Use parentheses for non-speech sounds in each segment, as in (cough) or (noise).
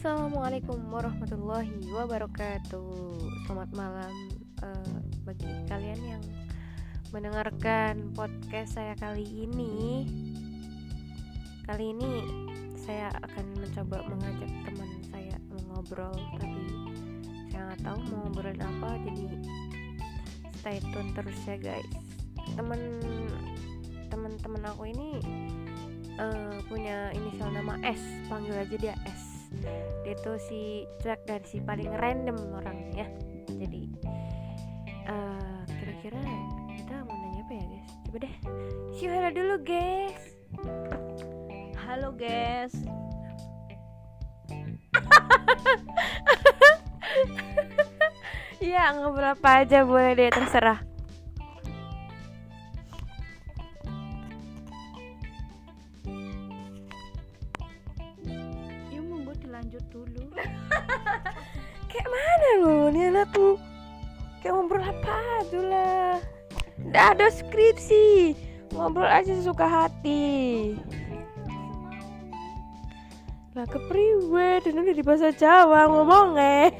Assalamualaikum warahmatullahi wabarakatuh. Selamat malam uh, bagi kalian yang mendengarkan podcast saya kali ini. Kali ini saya akan mencoba mengajak teman saya mengobrol, tapi saya nggak tahu mau ngobrolin apa, jadi stay tune terus ya guys. Temen teman-teman aku ini uh, punya inisial nama S, panggil aja dia S dia tuh si cuek dan si paling random orangnya ya. Jadi uh, kira-kira kita mau nanya apa ya guys? Coba deh. Si halo dulu guys. Halo guys. Iya (laughs) ngobrol apa aja boleh deh terserah (laughs) kayak mana lo nih anak tuh. Kayak ngobrol apa aja lah. Nggak ada skripsi. Ngobrol aja sesuka hati. Lah ke priwe dan udah di bahasa Jawa ngomongnya (laughs)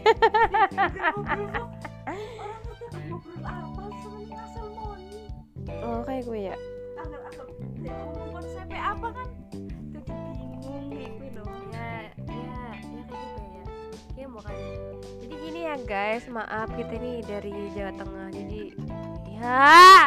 oh kayak gue ya kan jadi gini ya guys maaf kita ini dari Jawa Tengah. Jadi ya